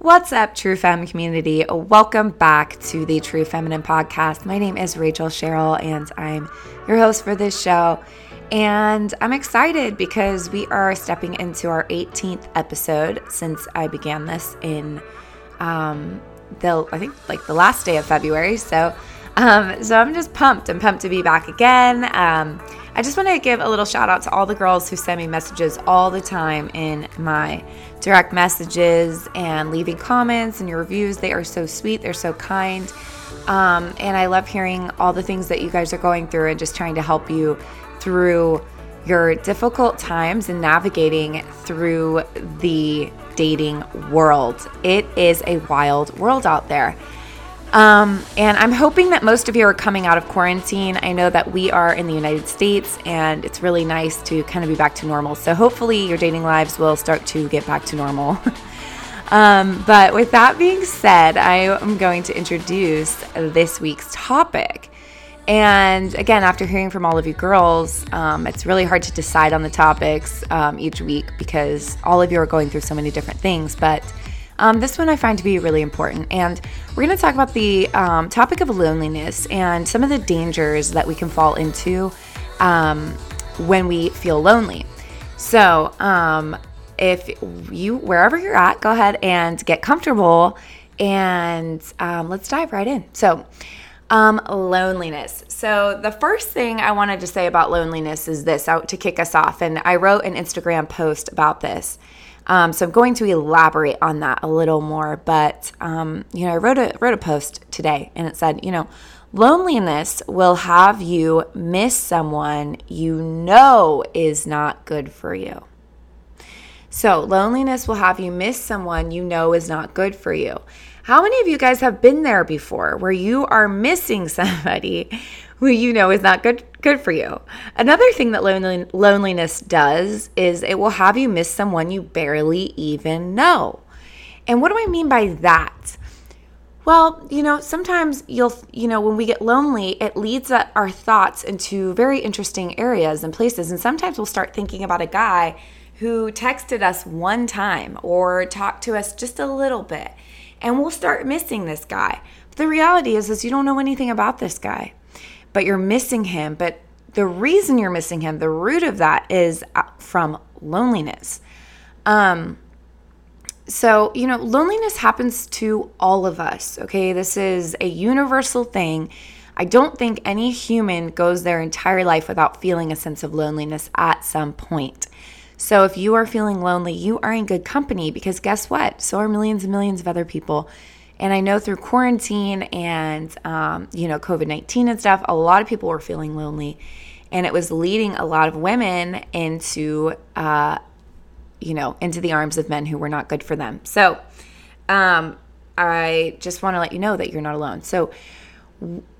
What's up, True Femme community? Welcome back to the True Feminine podcast. My name is Rachel Cheryl, and I'm your host for this show. And I'm excited because we are stepping into our 18th episode since I began this in um, the I think like the last day of February. So, um, so I'm just pumped. I'm pumped to be back again. Um, I just want to give a little shout out to all the girls who send me messages all the time in my direct messages and leaving comments and your reviews. They are so sweet, they're so kind. Um, and I love hearing all the things that you guys are going through and just trying to help you through your difficult times and navigating through the dating world. It is a wild world out there. Um, and I'm hoping that most of you are coming out of quarantine. I know that we are in the United States and it's really nice to kind of be back to normal. So hopefully your dating lives will start to get back to normal. um, but with that being said, I am going to introduce this week's topic. And again, after hearing from all of you girls, um, it's really hard to decide on the topics um, each week because all of you are going through so many different things. But um, this one I find to be really important. And we're going to talk about the um, topic of loneliness and some of the dangers that we can fall into um, when we feel lonely. So, um, if you, wherever you're at, go ahead and get comfortable and um, let's dive right in. So, um, loneliness. So, the first thing I wanted to say about loneliness is this out to kick us off. And I wrote an Instagram post about this. Um, so I'm going to elaborate on that a little more. But um, you know, I wrote a wrote a post today, and it said, you know, loneliness will have you miss someone you know is not good for you. So loneliness will have you miss someone you know is not good for you. How many of you guys have been there before where you are missing somebody who you know is not good good for you. Another thing that lonely, loneliness does is it will have you miss someone you barely even know. And what do I mean by that? Well, you know, sometimes you'll, you know, when we get lonely, it leads our thoughts into very interesting areas and places. And sometimes we'll start thinking about a guy who texted us one time or talked to us just a little bit. And we'll start missing this guy. But the reality is, is you don't know anything about this guy but you're missing him. But the reason you're missing him, the root of that is uh, from loneliness. Um, so, you know, loneliness happens to all of us, okay? This is a universal thing. I don't think any human goes their entire life without feeling a sense of loneliness at some point. So, if you are feeling lonely, you are in good company because guess what? So are millions and millions of other people. And I know through quarantine and, um, you know, COVID 19 and stuff, a lot of people were feeling lonely. And it was leading a lot of women into, uh, you know, into the arms of men who were not good for them. So um, I just want to let you know that you're not alone. So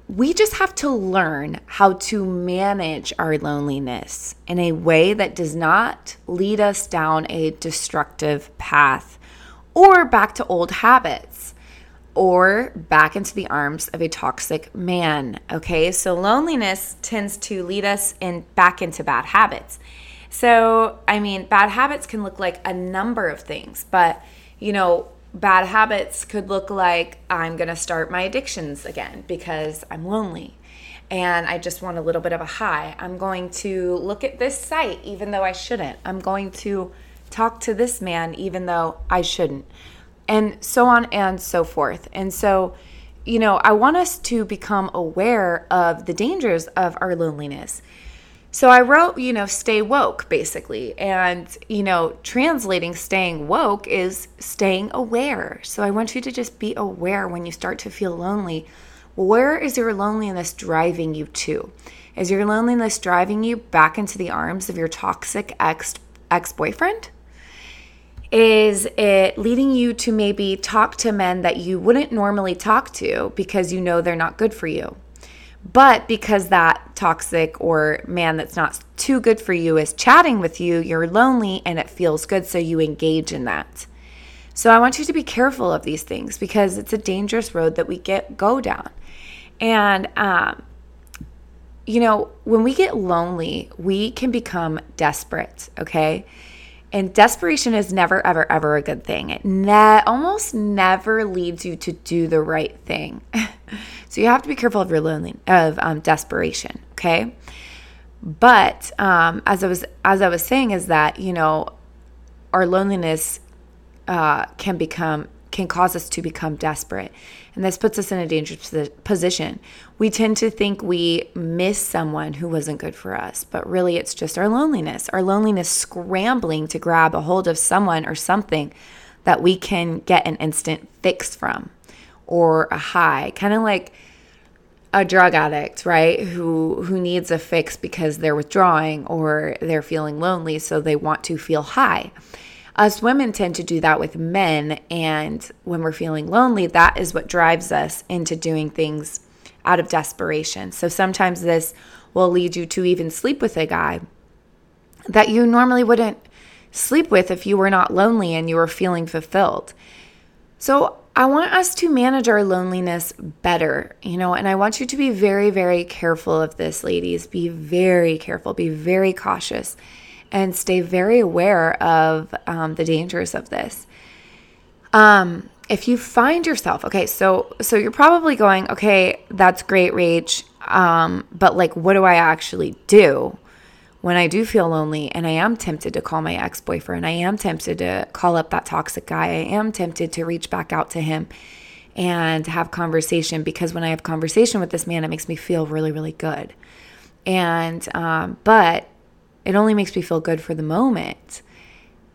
we just have to learn how to manage our loneliness in a way that does not lead us down a destructive path or back to old habits or back into the arms of a toxic man. Okay, so loneliness tends to lead us in back into bad habits. So, I mean, bad habits can look like a number of things, but you know, bad habits could look like I'm going to start my addictions again because I'm lonely and I just want a little bit of a high. I'm going to look at this site even though I shouldn't. I'm going to talk to this man even though I shouldn't and so on and so forth. And so, you know, I want us to become aware of the dangers of our loneliness. So I wrote, you know, stay woke basically. And, you know, translating staying woke is staying aware. So I want you to just be aware when you start to feel lonely. Where is your loneliness driving you to? Is your loneliness driving you back into the arms of your toxic ex ex boyfriend? Is it leading you to maybe talk to men that you wouldn't normally talk to because you know they're not good for you? But because that toxic or man that's not too good for you is chatting with you, you're lonely and it feels good, so you engage in that. So I want you to be careful of these things because it's a dangerous road that we get go down. And um, you know, when we get lonely, we can become desperate, okay? And desperation is never, ever, ever a good thing. It ne- almost never leads you to do the right thing. so you have to be careful of your lonely of um, desperation. Okay, but um, as I was as I was saying, is that you know our loneliness uh, can become can cause us to become desperate. And this puts us in a dangerous position. We tend to think we miss someone who wasn't good for us, but really it's just our loneliness, our loneliness scrambling to grab a hold of someone or something that we can get an instant fix from or a high, kind of like a drug addict, right? Who who needs a fix because they're withdrawing or they're feeling lonely so they want to feel high. Us women tend to do that with men. And when we're feeling lonely, that is what drives us into doing things out of desperation. So sometimes this will lead you to even sleep with a guy that you normally wouldn't sleep with if you were not lonely and you were feeling fulfilled. So I want us to manage our loneliness better, you know, and I want you to be very, very careful of this, ladies. Be very careful, be very cautious and stay very aware of um, the dangers of this. Um, if you find yourself okay, so so you're probably going, okay, that's great, Rach, um, but like, what do I actually do when I do feel lonely and I am tempted to call my ex boyfriend? I am tempted to call up that toxic guy. I am tempted to reach back out to him and have conversation because when I have conversation with this man, it makes me feel really, really good. And um, but it only makes me feel good for the moment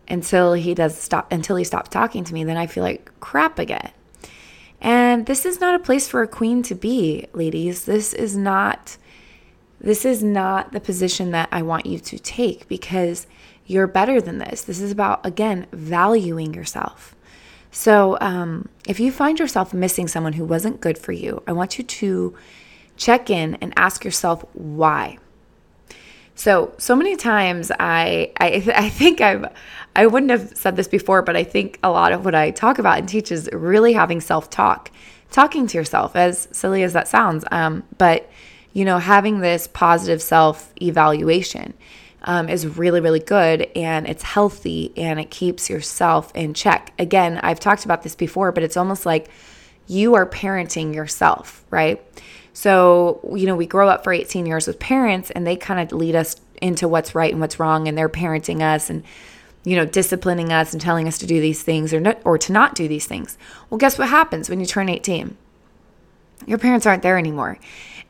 until he does stop until he stops talking to me then i feel like crap again. And this is not a place for a queen to be ladies. This is not this is not the position that i want you to take because you're better than this. This is about again valuing yourself. So um, if you find yourself missing someone who wasn't good for you i want you to check in and ask yourself why so, so many times I, I, I think I've, I wouldn't have said this before, but I think a lot of what I talk about and teach is really having self talk, talking to yourself, as silly as that sounds. Um, but, you know, having this positive self evaluation um, is really, really good and it's healthy and it keeps yourself in check. Again, I've talked about this before, but it's almost like you are parenting yourself, right? So, you know, we grow up for 18 years with parents and they kind of lead us into what's right and what's wrong and they're parenting us and you know, disciplining us and telling us to do these things or not, or to not do these things. Well, guess what happens when you turn 18? Your parents aren't there anymore.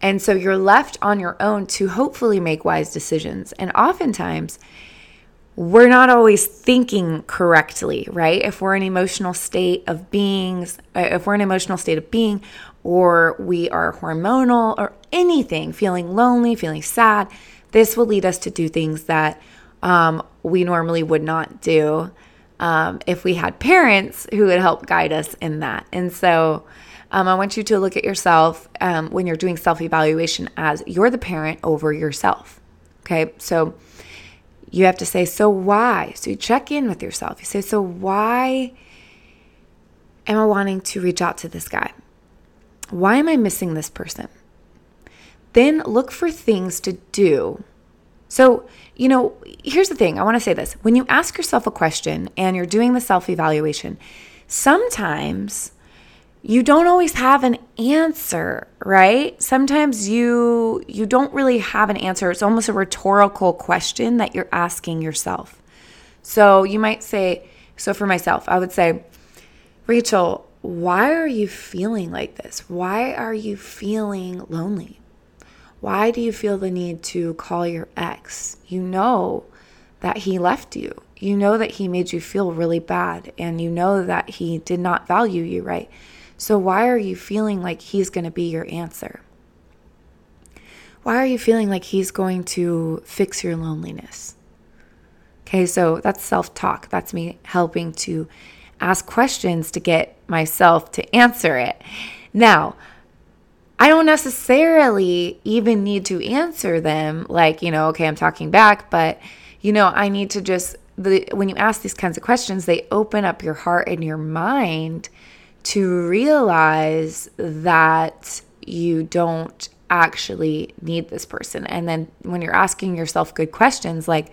And so you're left on your own to hopefully make wise decisions. And oftentimes, we're not always thinking correctly, right? If we're in emotional state of beings, uh, if we're in emotional state of being, or we are hormonal or anything, feeling lonely, feeling sad, this will lead us to do things that um, we normally would not do um, if we had parents who would help guide us in that. And so um, I want you to look at yourself um, when you're doing self evaluation as you're the parent over yourself. Okay, so you have to say, so why? So you check in with yourself. You say, so why am I wanting to reach out to this guy? Why am I missing this person? Then look for things to do. So, you know, here's the thing I want to say this. When you ask yourself a question and you're doing the self evaluation, sometimes you don't always have an answer, right? Sometimes you you don't really have an answer. It's almost a rhetorical question that you're asking yourself. So, you might say, so for myself, I would say, Rachel, why are you feeling like this? Why are you feeling lonely? Why do you feel the need to call your ex? You know that he left you. You know that he made you feel really bad and you know that he did not value you right. So, why are you feeling like he's going to be your answer? Why are you feeling like he's going to fix your loneliness? Okay, so that's self talk. That's me helping to ask questions to get myself to answer it. Now, I don't necessarily even need to answer them like, you know, okay, I'm talking back, but you know, I need to just the when you ask these kinds of questions, they open up your heart and your mind to realize that you don't actually need this person. And then when you're asking yourself good questions like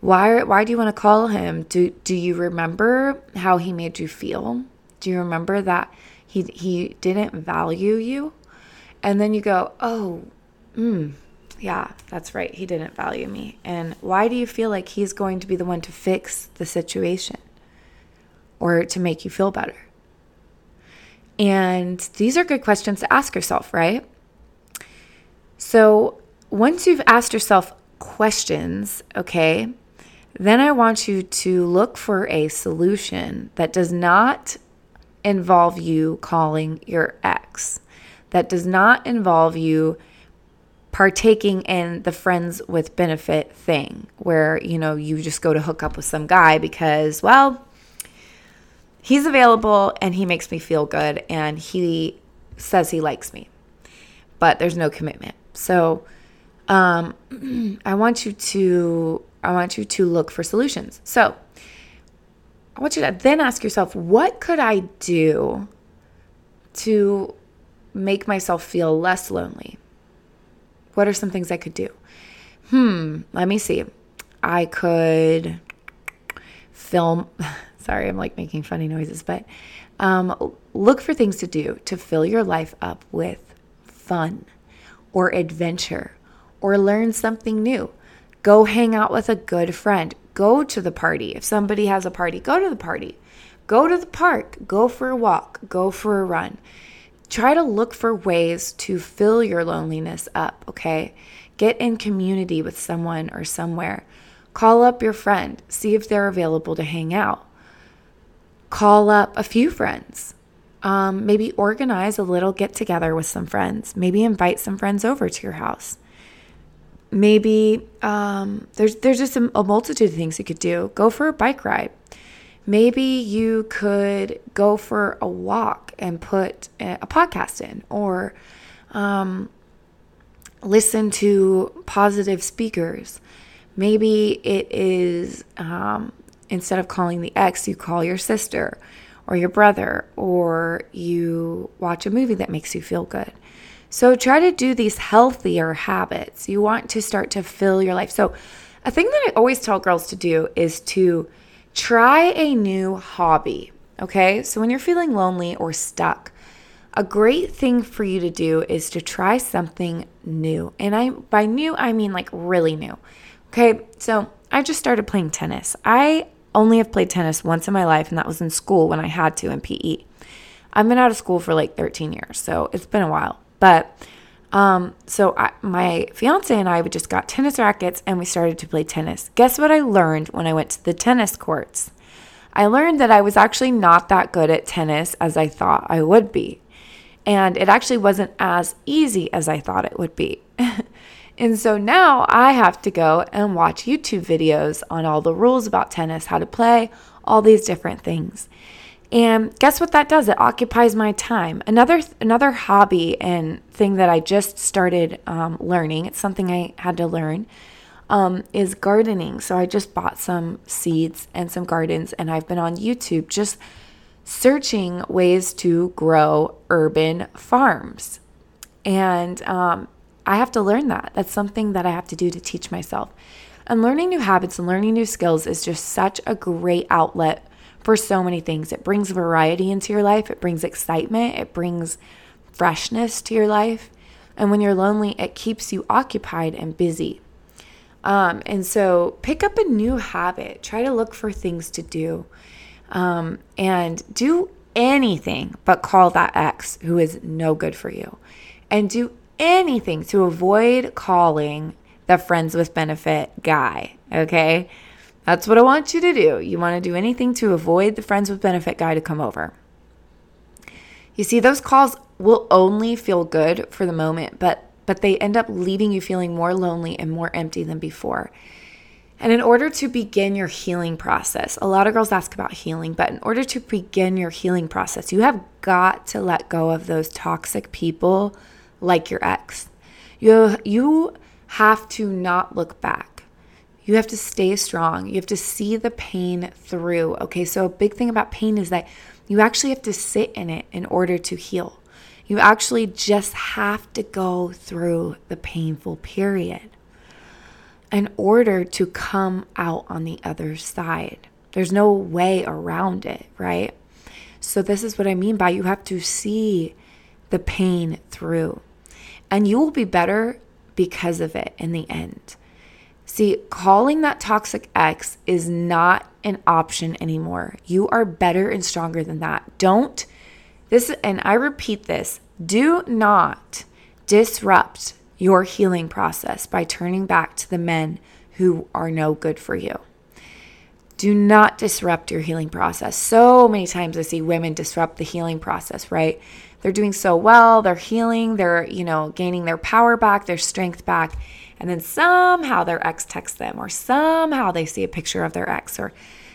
Why why do you want to call him? Do do you remember how he made you feel? Do you remember that he he didn't value you? And then you go, "Oh, mm, yeah, that's right. He didn't value me." And why do you feel like he's going to be the one to fix the situation or to make you feel better? And these are good questions to ask yourself, right? So, once you've asked yourself questions, okay, then I want you to look for a solution that does not involve you calling your ex, that does not involve you partaking in the friends with benefit thing where, you know, you just go to hook up with some guy because, well, he's available and he makes me feel good and he says he likes me, but there's no commitment. So, um, I want you to I want you to look for solutions. So, I want you to then ask yourself, what could I do to make myself feel less lonely? What are some things I could do? Hmm, let me see. I could film. Sorry, I'm like making funny noises, but um, look for things to do to fill your life up with fun or adventure or learn something new. Go hang out with a good friend. Go to the party. If somebody has a party, go to the party. Go to the park. Go for a walk. Go for a run. Try to look for ways to fill your loneliness up, okay? Get in community with someone or somewhere. Call up your friend. See if they're available to hang out. Call up a few friends. Um, maybe organize a little get together with some friends. Maybe invite some friends over to your house maybe um, there's there's just a, a multitude of things you could do. Go for a bike ride. Maybe you could go for a walk and put a podcast in, or um, listen to positive speakers. Maybe it is um, instead of calling the ex, you call your sister or your brother, or you watch a movie that makes you feel good. So try to do these healthier habits. You want to start to fill your life. So, a thing that I always tell girls to do is to try a new hobby. Okay. So, when you're feeling lonely or stuck, a great thing for you to do is to try something new. And I by new I mean like really new. Okay? So, I just started playing tennis. I only have played tennis once in my life and that was in school when I had to in PE. I've been out of school for like 13 years, so it's been a while. But um, so I, my fiance and I just got tennis rackets and we started to play tennis. Guess what I learned when I went to the tennis courts? I learned that I was actually not that good at tennis as I thought I would be. And it actually wasn't as easy as I thought it would be. and so now I have to go and watch YouTube videos on all the rules about tennis, how to play, all these different things. And guess what that does? It occupies my time. Another another hobby and thing that I just started um, learning. It's something I had to learn. Um, is gardening. So I just bought some seeds and some gardens, and I've been on YouTube just searching ways to grow urban farms. And um, I have to learn that. That's something that I have to do to teach myself. And learning new habits and learning new skills is just such a great outlet for so many things. It brings variety into your life, it brings excitement, it brings freshness to your life. And when you're lonely, it keeps you occupied and busy. Um, and so pick up a new habit, try to look for things to do, um, and do anything but call that ex who is no good for you. And do anything to avoid calling the friends with benefit guy, okay? That's what I want you to do. You want to do anything to avoid the friends with benefit guy to come over. You see, those calls will only feel good for the moment, but but they end up leaving you feeling more lonely and more empty than before. And in order to begin your healing process, a lot of girls ask about healing, but in order to begin your healing process, you have got to let go of those toxic people like your ex. You you have to not look back. You have to stay strong. You have to see the pain through. Okay, so a big thing about pain is that you actually have to sit in it in order to heal. You actually just have to go through the painful period. in order to come out on the other side. There's no way around it, right? So, this is what I mean by you have to see the pain through, and you will be better because of it in the end. See, calling that toxic ex is not an option anymore. You are better and stronger than that. Don't, this, and I repeat this do not disrupt your healing process by turning back to the men who are no good for you. Do not disrupt your healing process. So many times I see women disrupt the healing process, right? They're doing so well, they're healing, they're, you know, gaining their power back, their strength back, and then somehow their ex texts them or somehow they see a picture of their ex or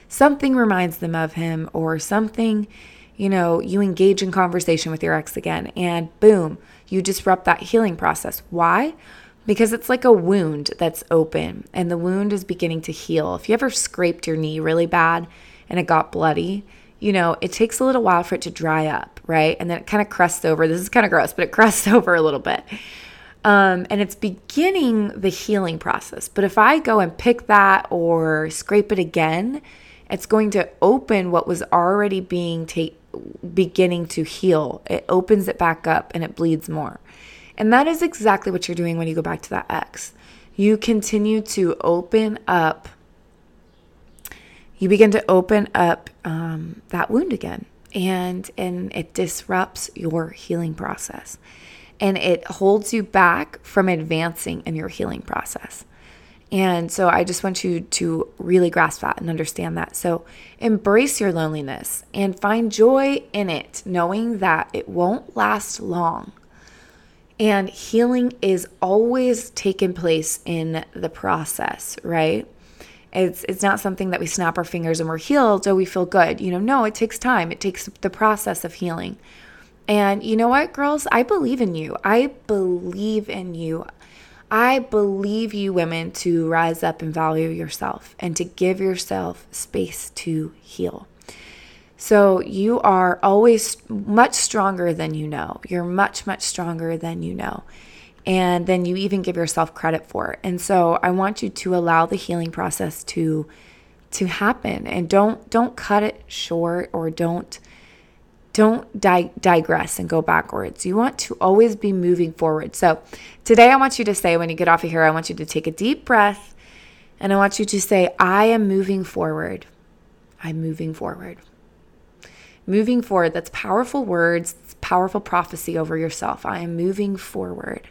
something reminds them of him or something, you know, you engage in conversation with your ex again and boom, you disrupt that healing process. Why? Because it's like a wound that's open and the wound is beginning to heal. If you ever scraped your knee really bad and it got bloody, you know, it takes a little while for it to dry up, right? And then it kind of crusts over. This is kind of gross, but it crusts over a little bit. Um, and it's beginning the healing process. But if I go and pick that or scrape it again, it's going to open what was already being beginning to heal. It opens it back up and it bleeds more. And that is exactly what you're doing when you go back to that ex. You continue to open up, you begin to open up um, that wound again. And, and it disrupts your healing process and it holds you back from advancing in your healing process. And so I just want you to really grasp that and understand that. So embrace your loneliness and find joy in it, knowing that it won't last long. And healing is always taking place in the process, right? It's it's not something that we snap our fingers and we're healed, so we feel good. You know, no, it takes time. It takes the process of healing. And you know what, girls? I believe in you. I believe in you. I believe you women to rise up and value yourself and to give yourself space to heal. So you are always much stronger than you know. You're much, much stronger than you know. And then you even give yourself credit for it. And so I want you to allow the healing process to to happen and don't don't cut it short or don't don't di- digress and go backwards. You want to always be moving forward. So, today I want you to say, when you get off of here, I want you to take a deep breath and I want you to say, I am moving forward. I'm moving forward. Moving forward, that's powerful words, powerful prophecy over yourself. I am moving forward.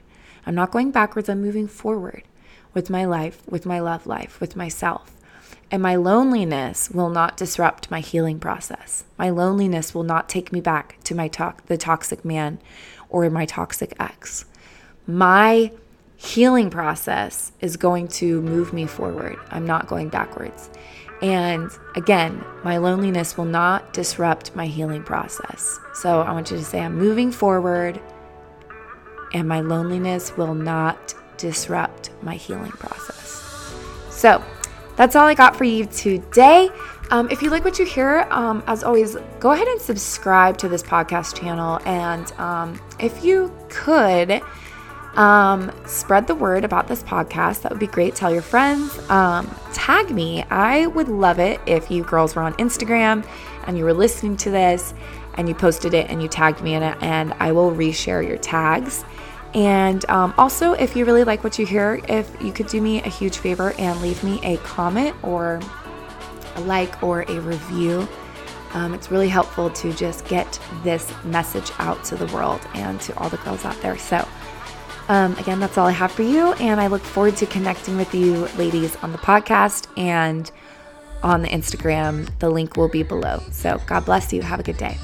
I'm not going backwards, I'm moving forward with my life, with my love life, with myself. And my loneliness will not disrupt my healing process. My loneliness will not take me back to my to- the toxic man or my toxic ex. My healing process is going to move me forward. I'm not going backwards. And again, my loneliness will not disrupt my healing process. So I want you to say, I'm moving forward, and my loneliness will not disrupt my healing process. So that's all I got for you today. Um, if you like what you hear, um, as always, go ahead and subscribe to this podcast channel. And um, if you could um, spread the word about this podcast, that would be great. Tell your friends, um, tag me. I would love it if you girls were on Instagram and you were listening to this and you posted it and you tagged me in it, and I will reshare your tags. And um, also, if you really like what you hear, if you could do me a huge favor and leave me a comment or a like or a review. Um, it's really helpful to just get this message out to the world and to all the girls out there. So, um, again, that's all I have for you. And I look forward to connecting with you, ladies, on the podcast and on the Instagram. The link will be below. So, God bless you. Have a good day.